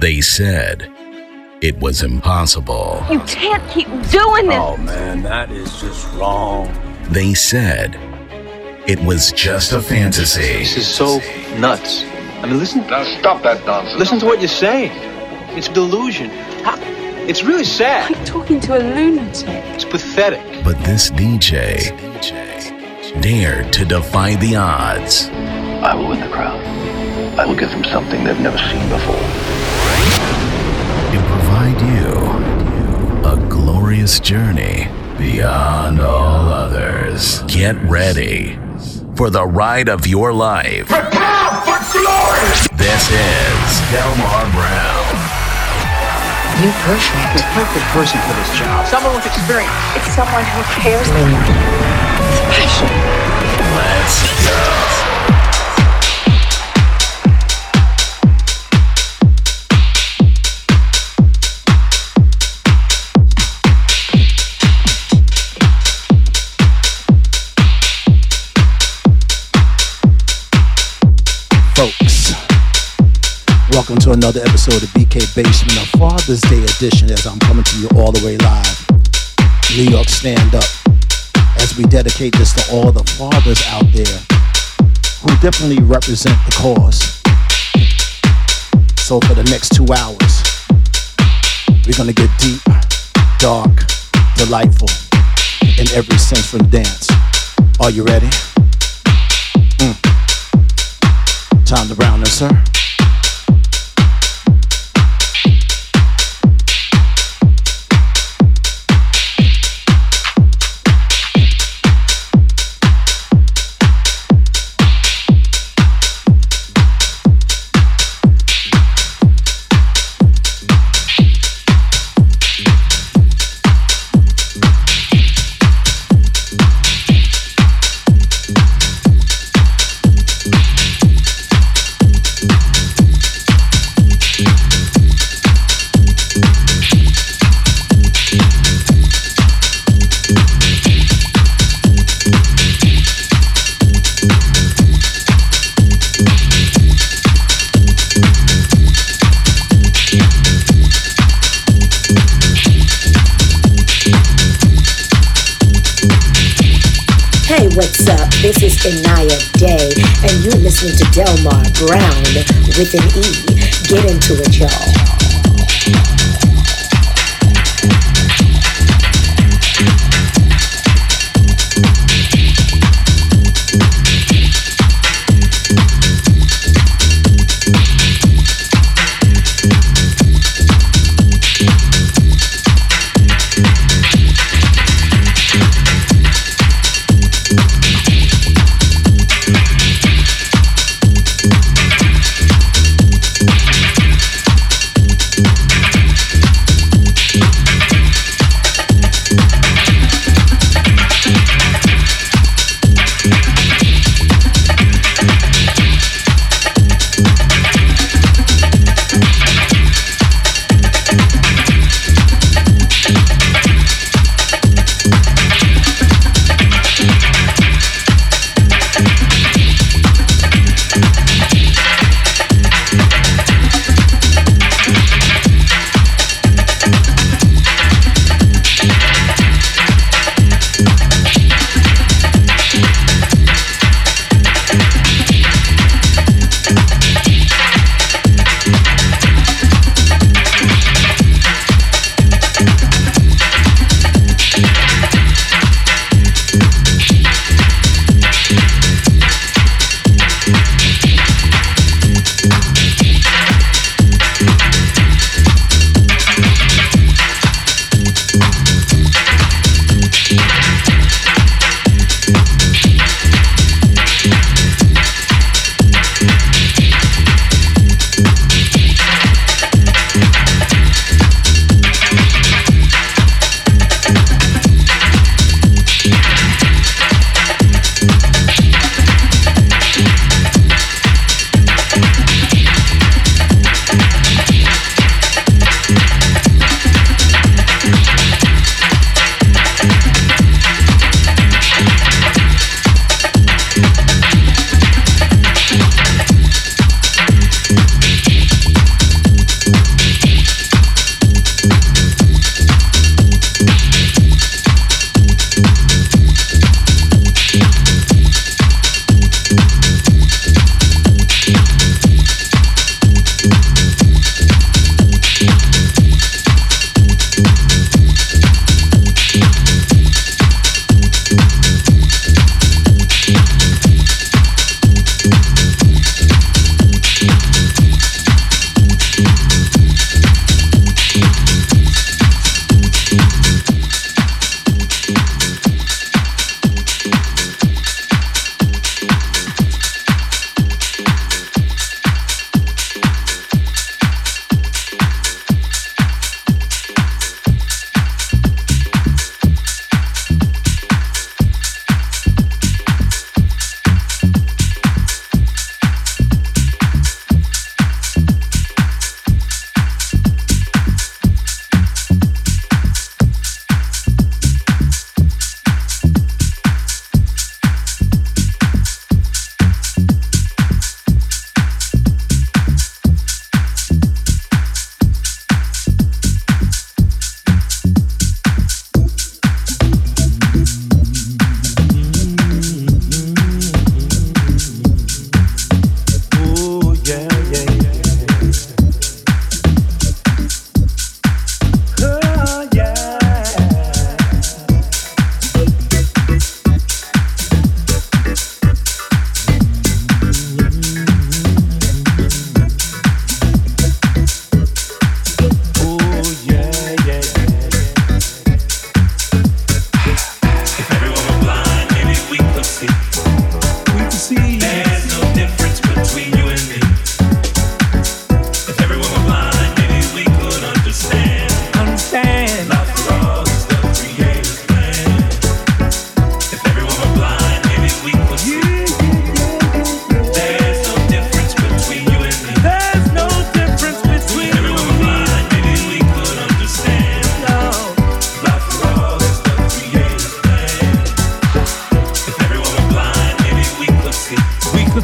They said it was impossible. You can't keep doing this. Oh man, that is just wrong. They said it was just a fantasy. This is so nuts. I mean, listen. Now stop that nonsense. Listen to what you're saying. It's delusion. It's really sad. I'm talking to a lunatic. It's pathetic. But this DJ dared to defy the odds. I will win the crowd. I will give them something they've never seen before. Glorious journey beyond all others. Get ready for the ride of your life. Prepare for glory! This is Delmar Brown. You're perfect. Perfect person for this job. Someone with experience. It's someone who cares. Special. Let's go. Another episode of BK Basement, a Father's Day edition as I'm coming to you all the way live. New York Stand Up. As we dedicate this to all the fathers out there who definitely represent the cause. So for the next two hours, we're gonna get deep, dark, delightful, in every sense from dance. Are you ready? Hmm. Time to round this, sir. Inaya Day, and you're listening to Delmar Brown with an E. Get into it, y'all.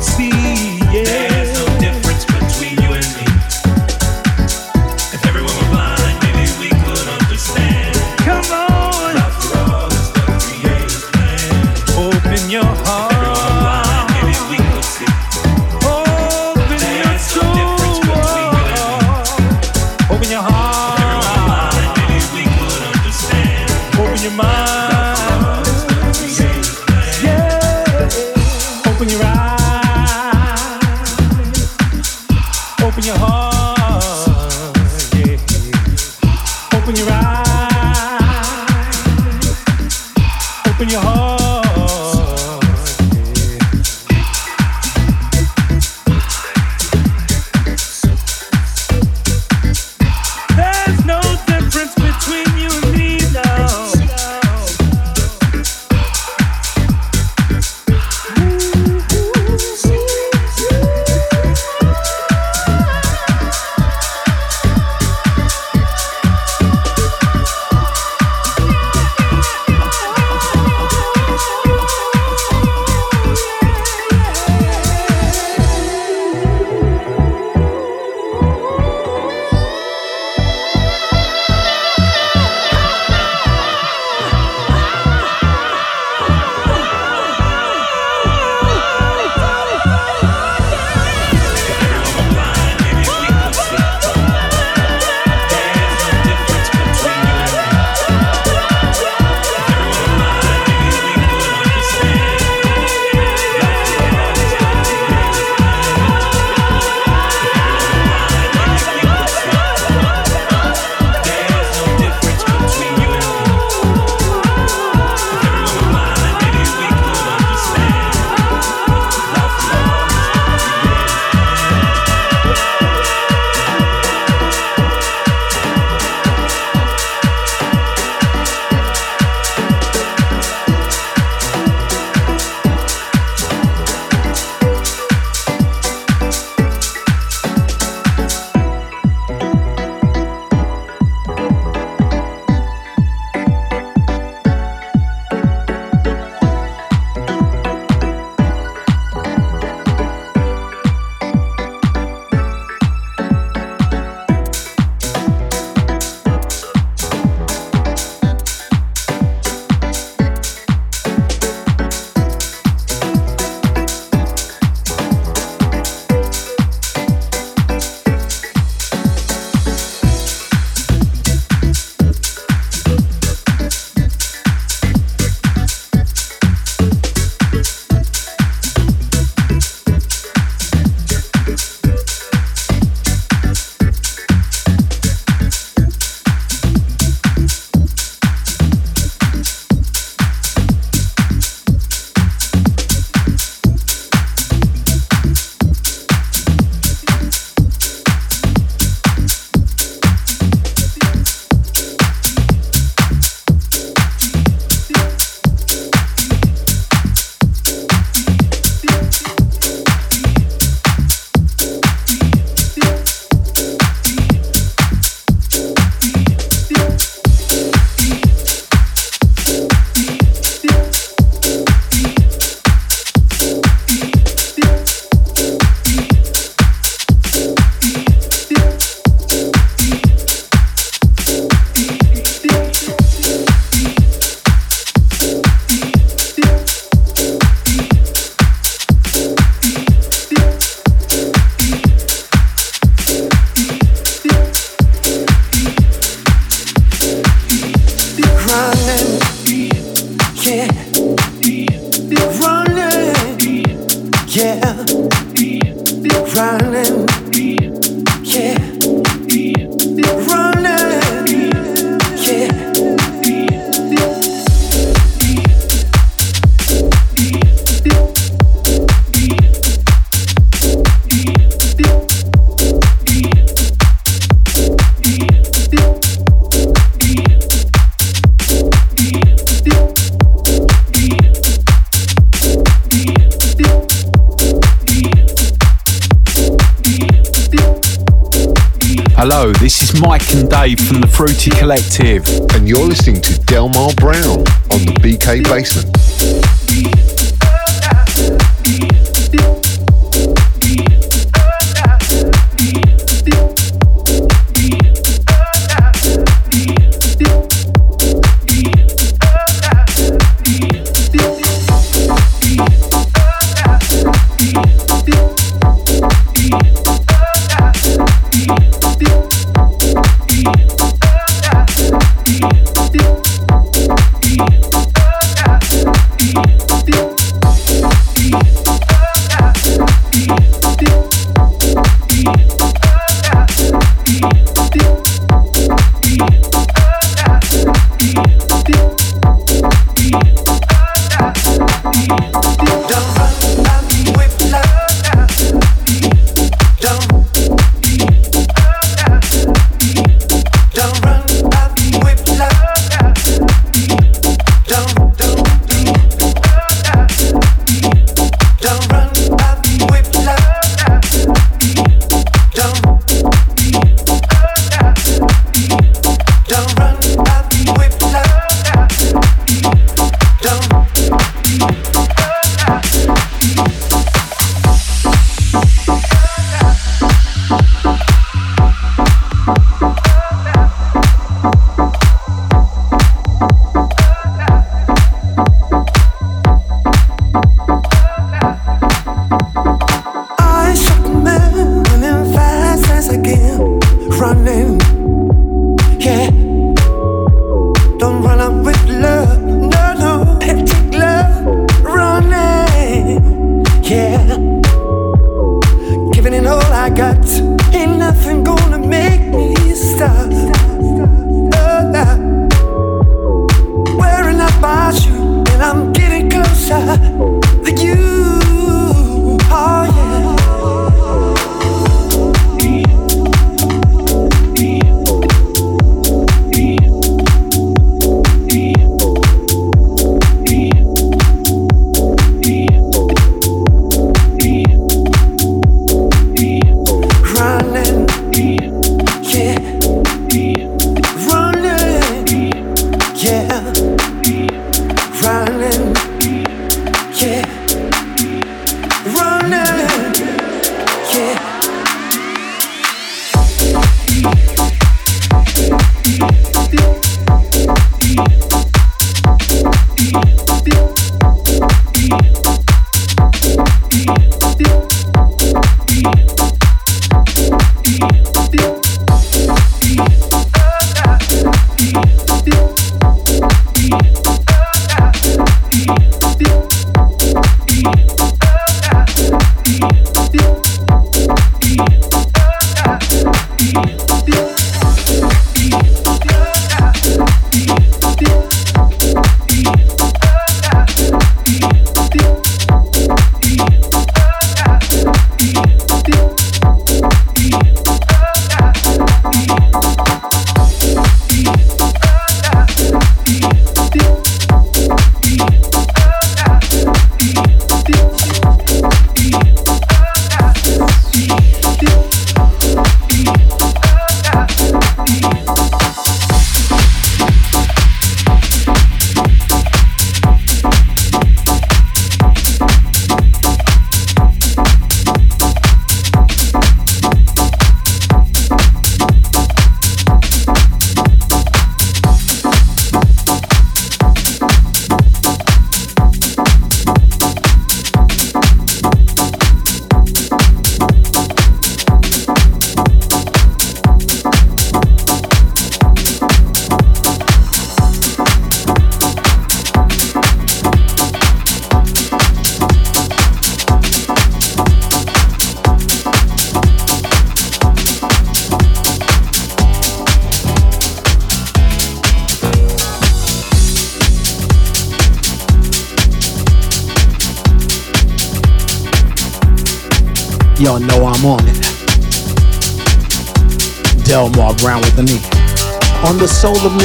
would see.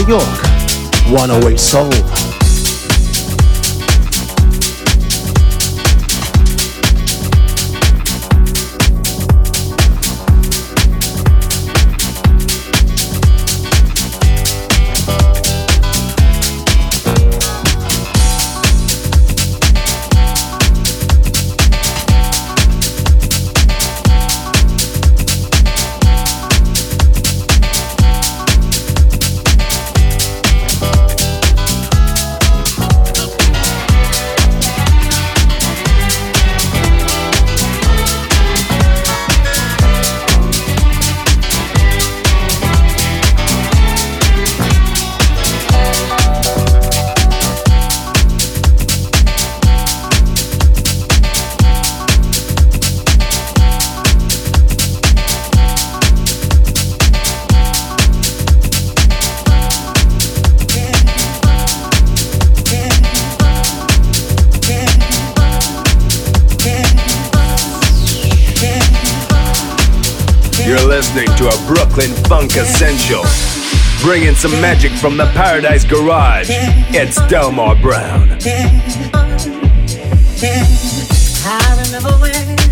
York, 108 Soul. some magic from the Paradise Garage. It's Delmar Brown. I remember when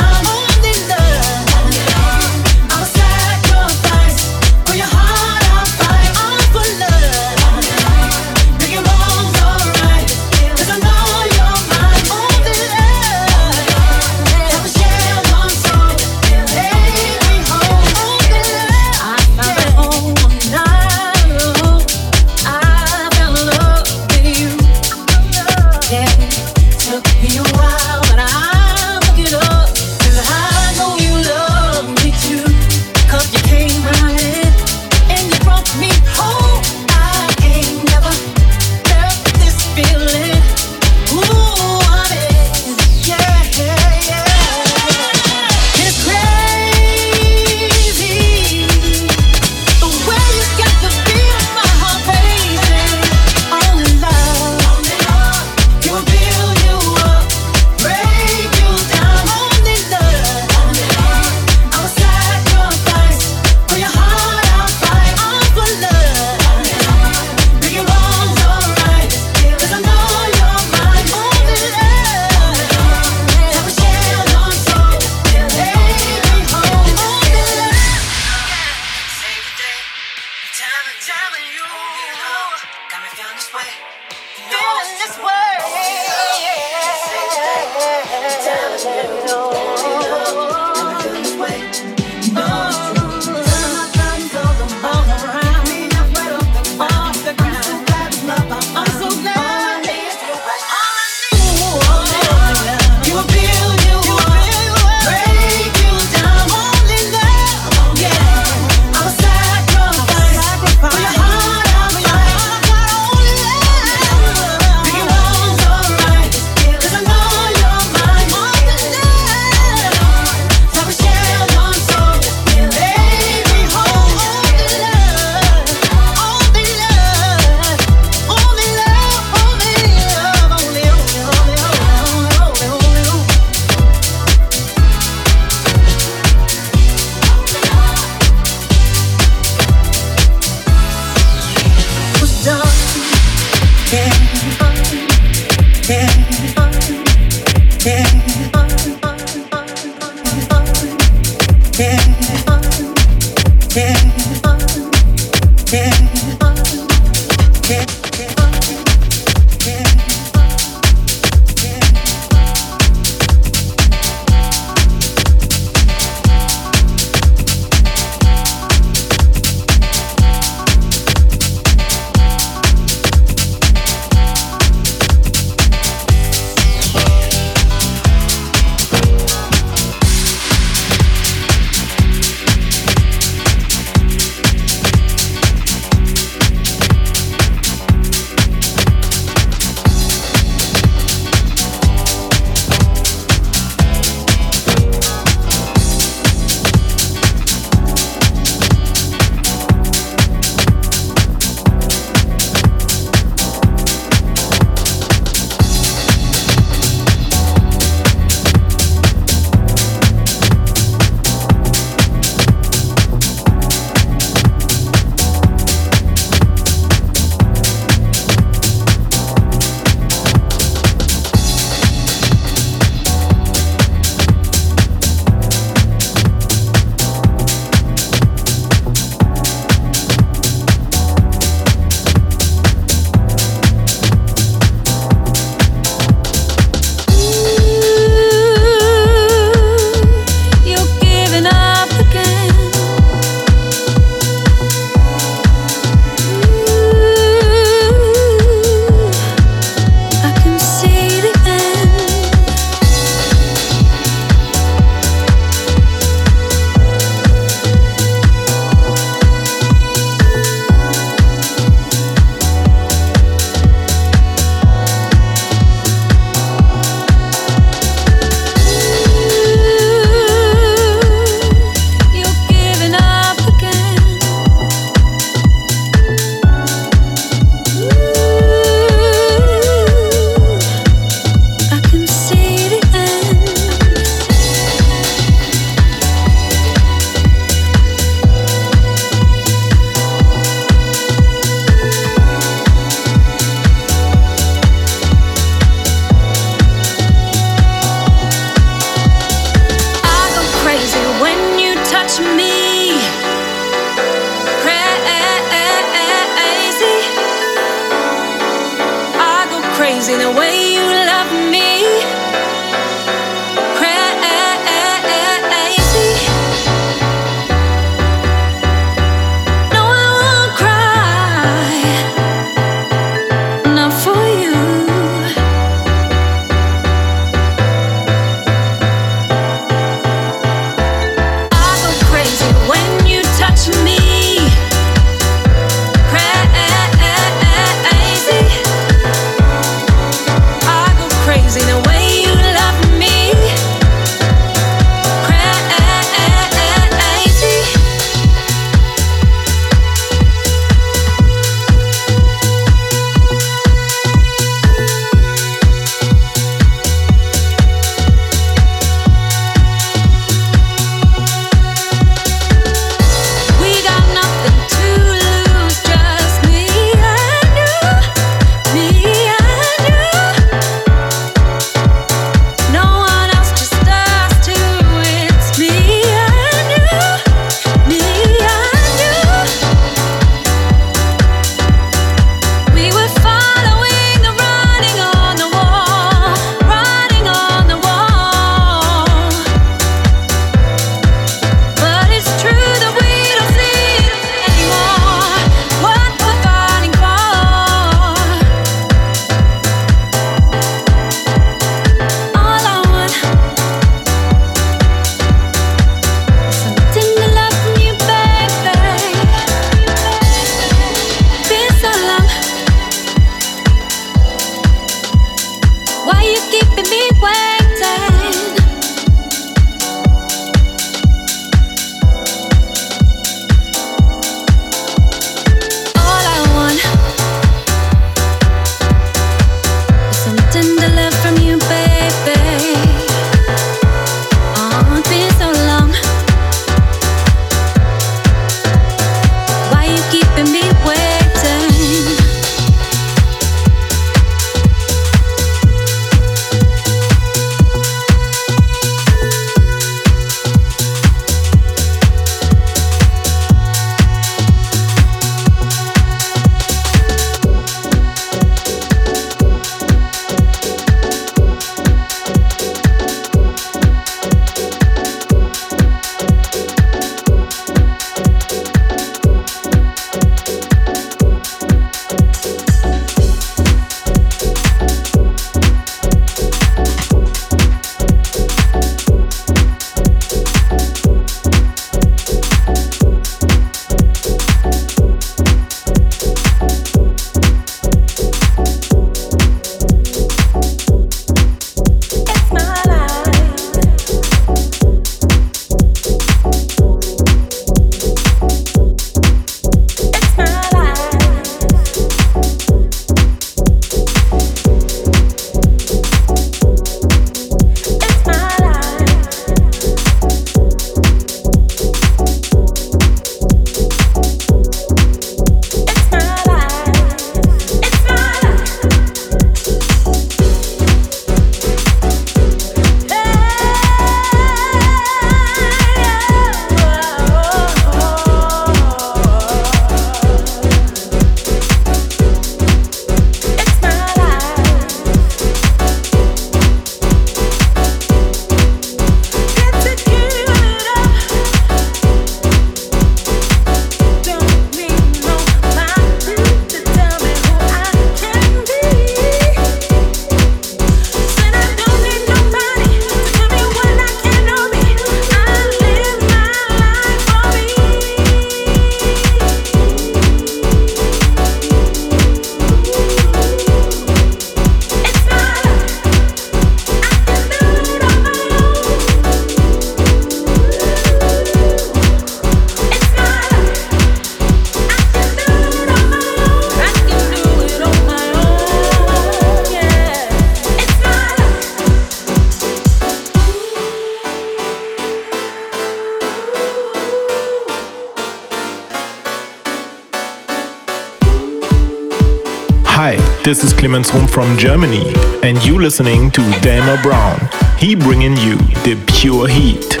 This is Clemens Rum from Germany, and you listening to Delmar Brown. He bringing you the pure heat.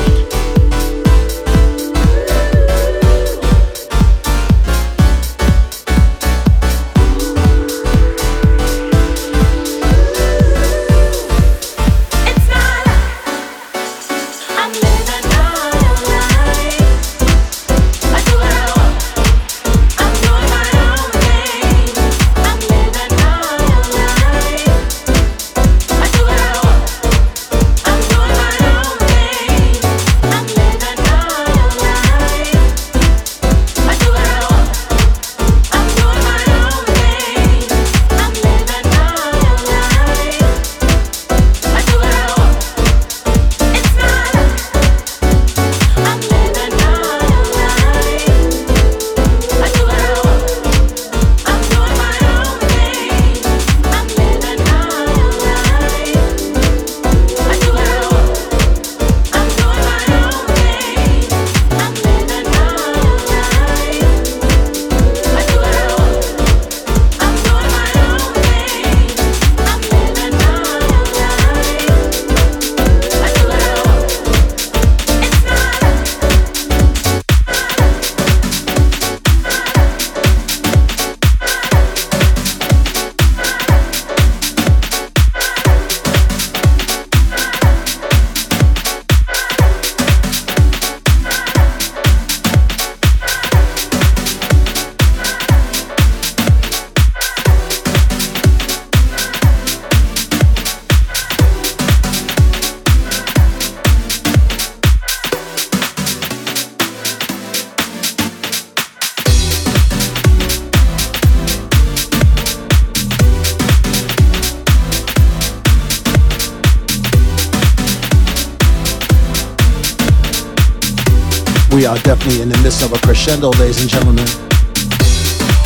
Definitely in the midst of a crescendo, ladies and gentlemen.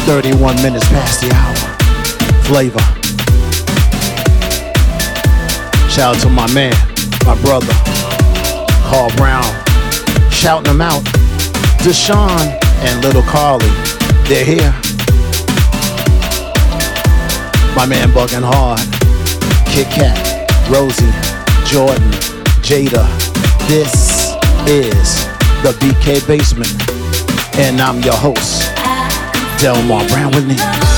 31 minutes past the hour. Flavor. Shout out to my man, my brother, Carl Brown. Shouting them out. Deshaun and little Carly, they're here. My man Bugging Hard, Kit Kat, Rosie, Jordan, Jada. This is the BK Basement, and I'm your host, Delmar Brown with me.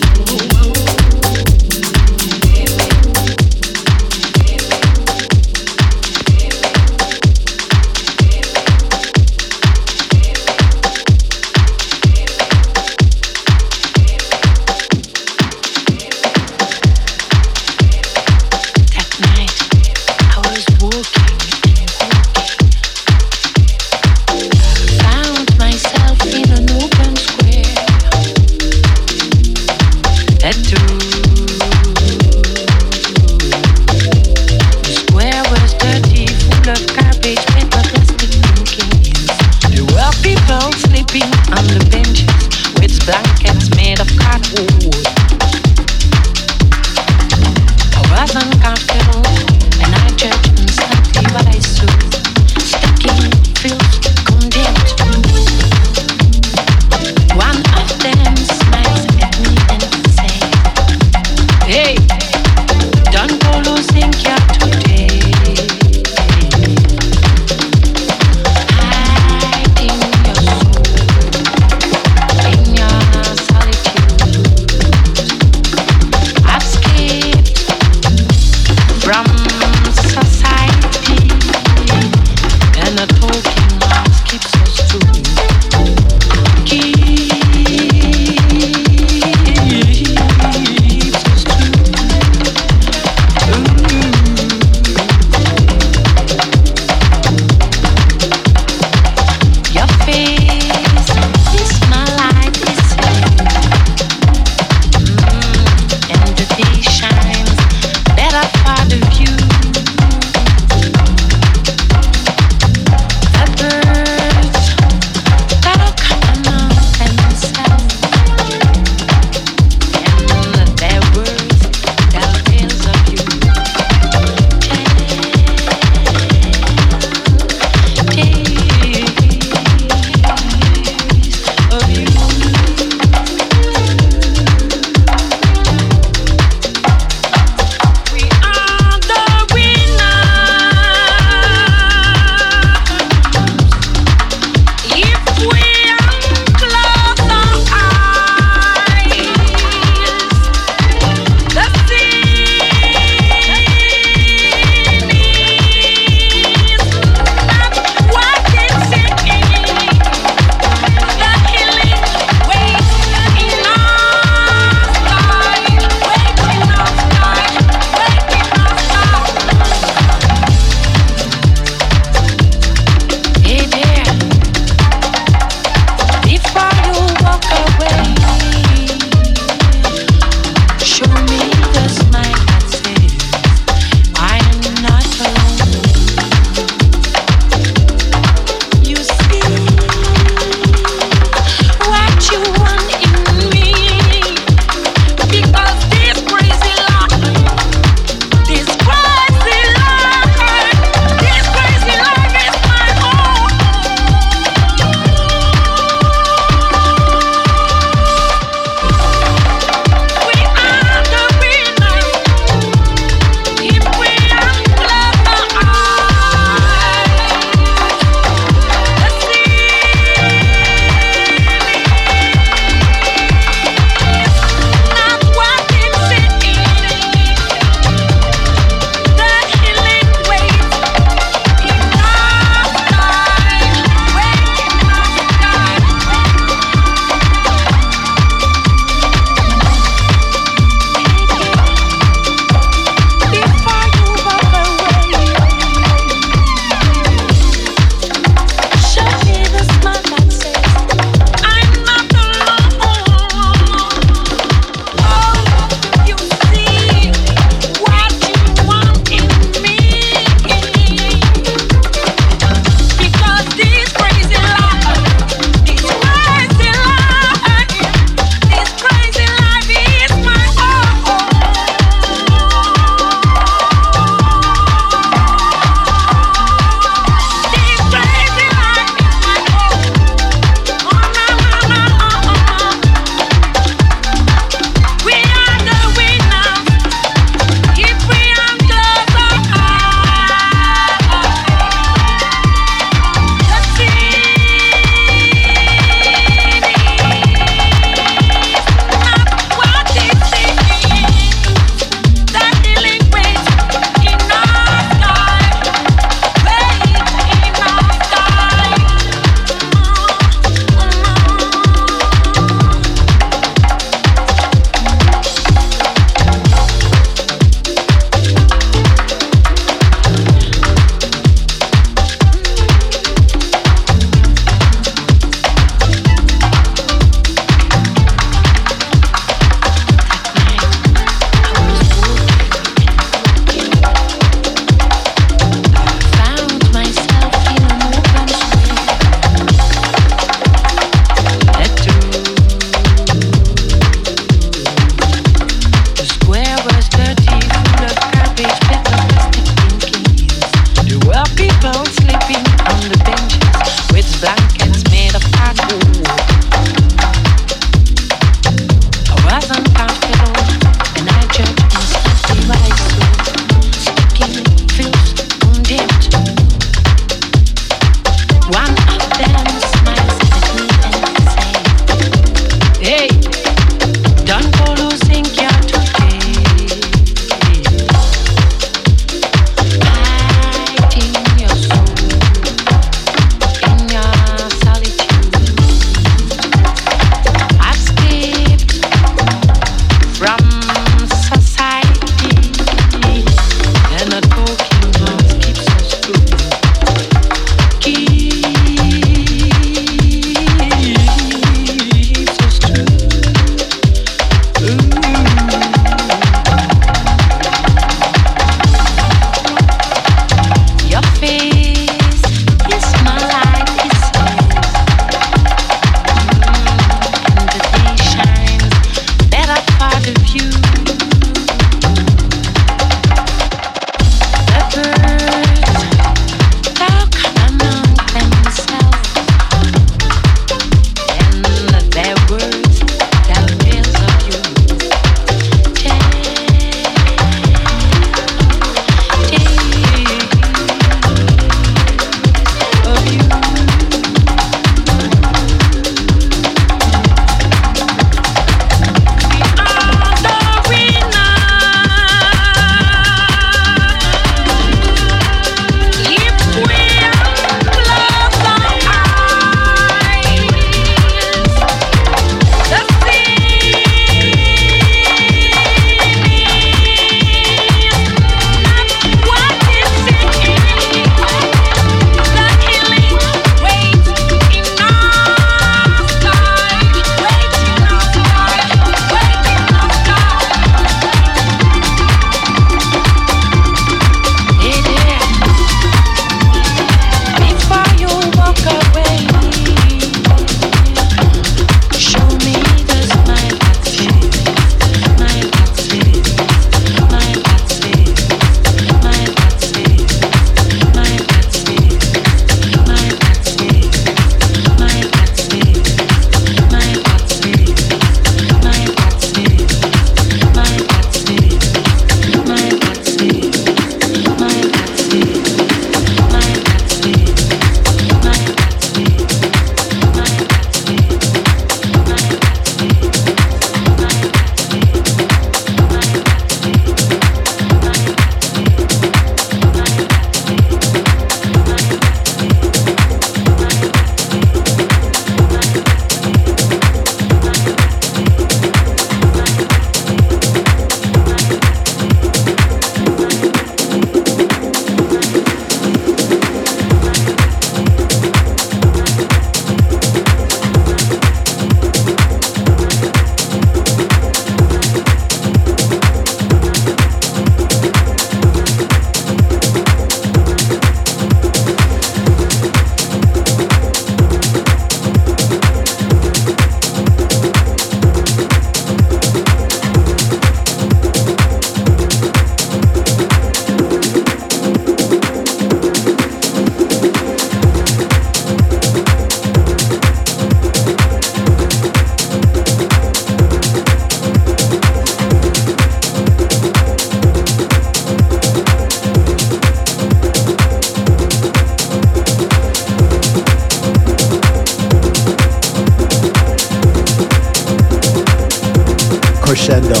Crescendo.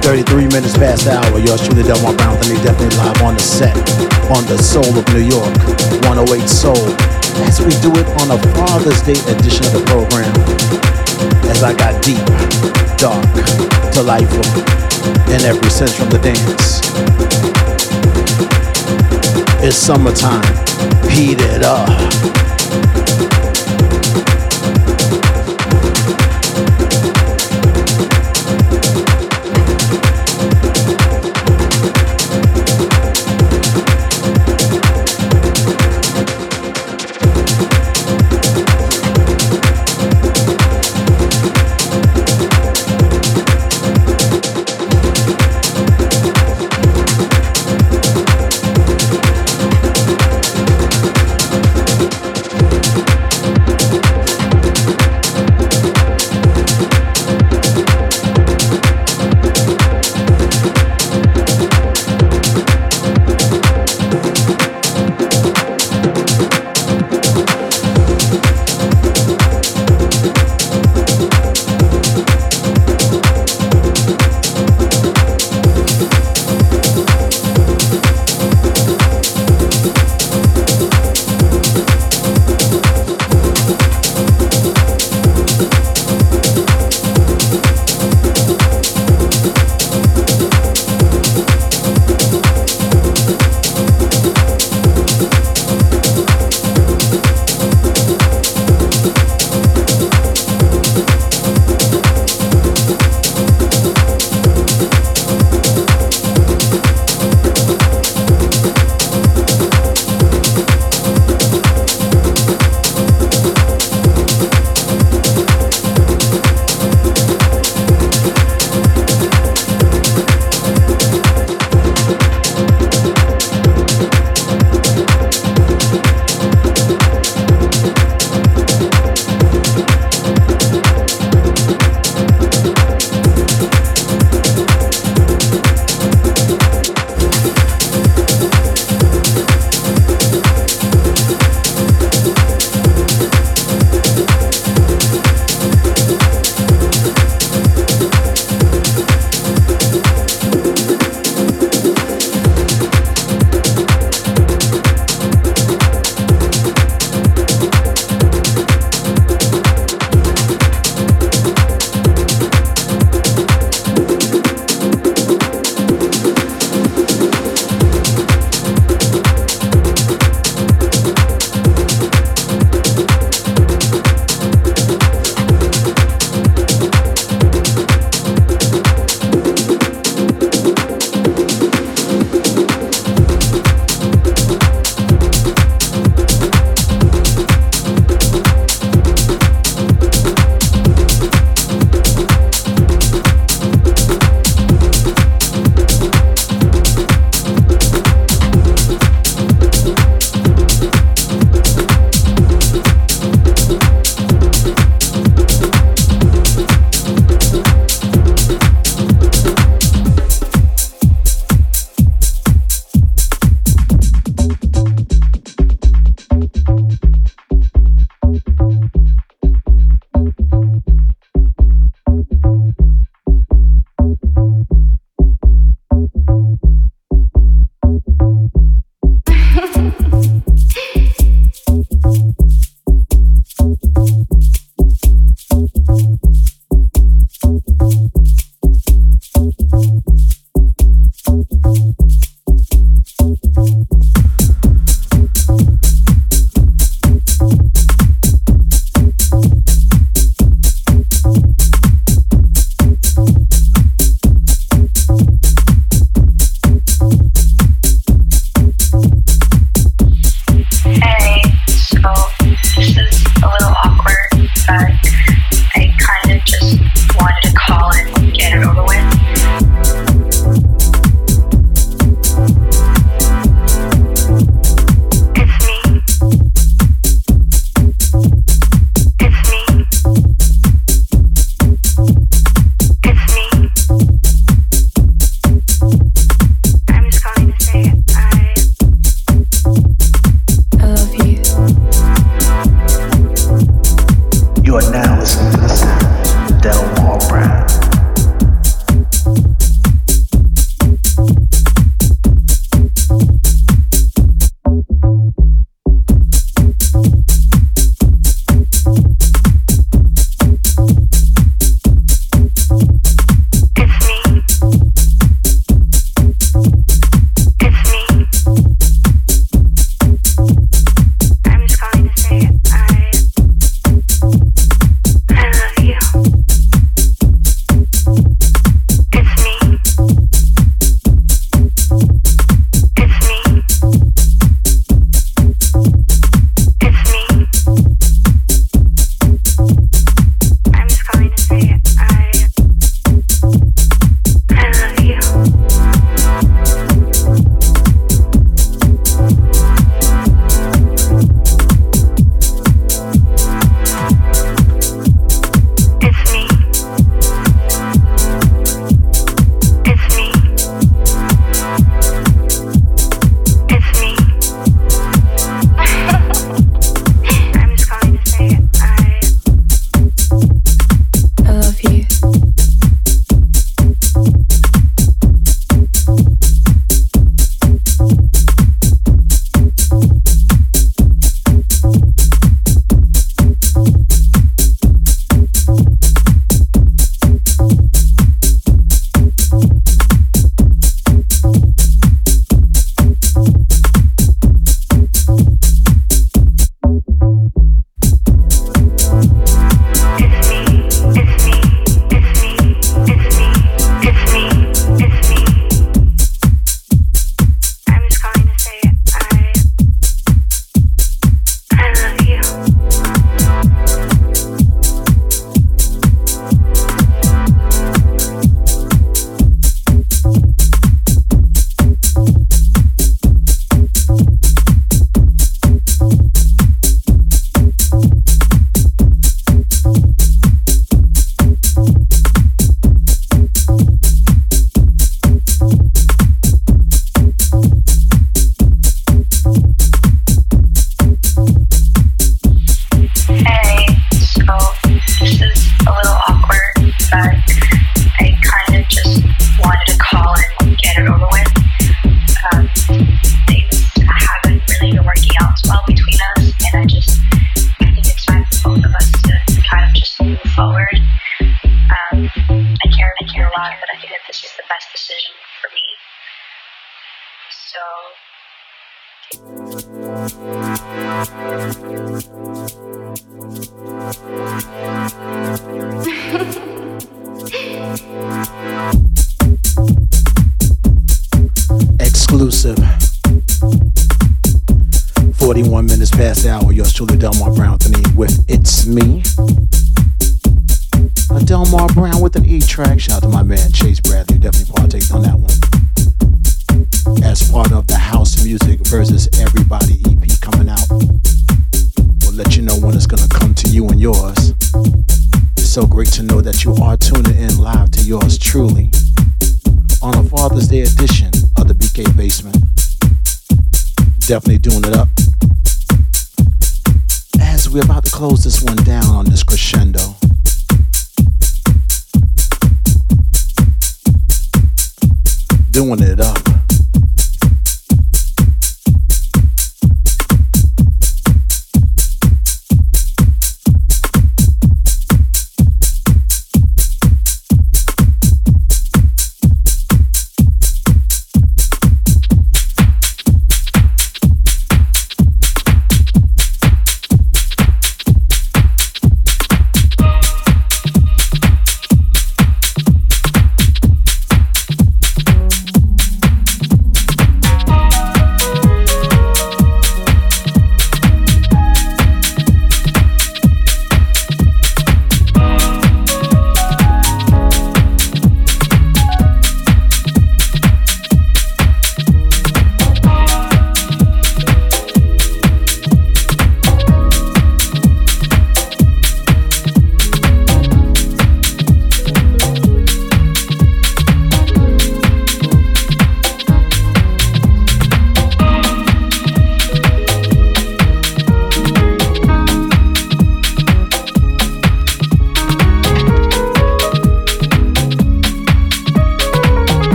33 minutes past the hour. Yours truly, Delmar Brown, and definitely live on the set on the Soul of New York, 108 Soul. As we do it on a Father's Day edition of the program, as I got deep, dark, delightful in every sense from the dance. It's summertime, heat it up.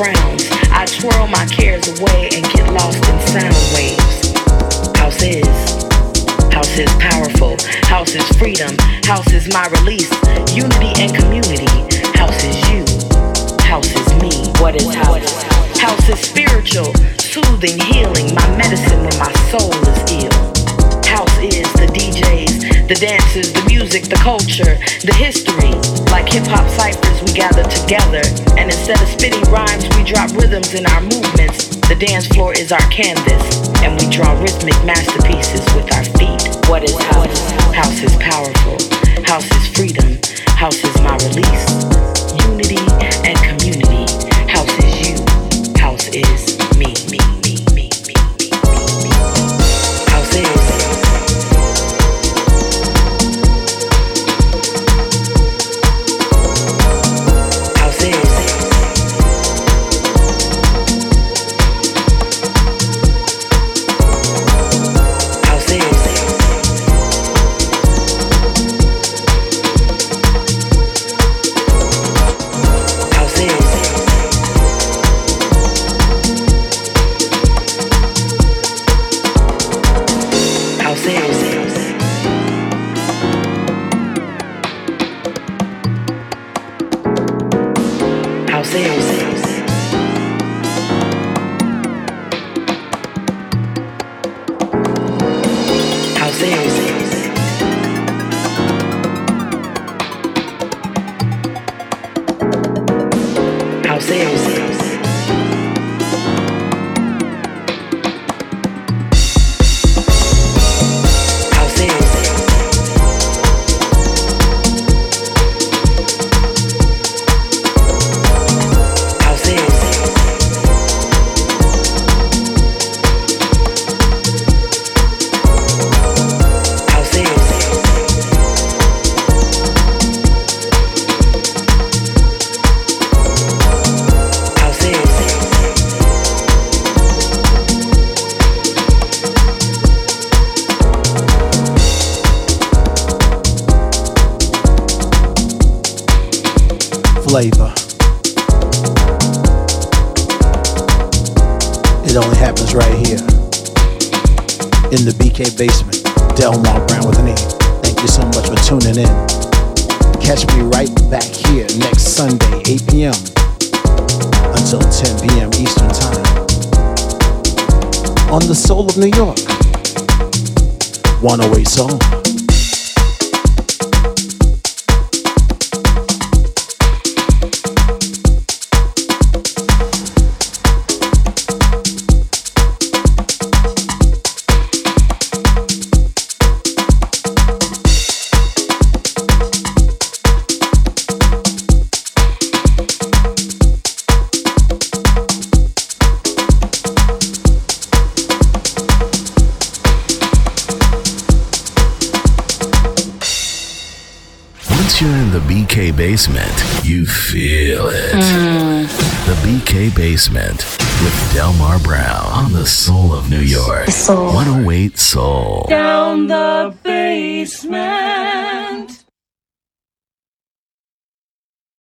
frowns. I twirl my cares away and get lost in sound waves. House is. House is powerful. House is freedom. House is my release. Unity and community. House is you. House is me. What is house? House is spiritual, soothing, healing. My medicine when my soul is ill is the DJs, the dances, the music, the culture, the history. Like hip hop ciphers, we gather together, and instead of spitting rhymes, we drop rhythms in our movements. The dance floor is our canvas, and we draw rhythmic masterpieces with our feet. What is house? House is powerful. House is freedom. House is my release. Unity and community. House is you. House is.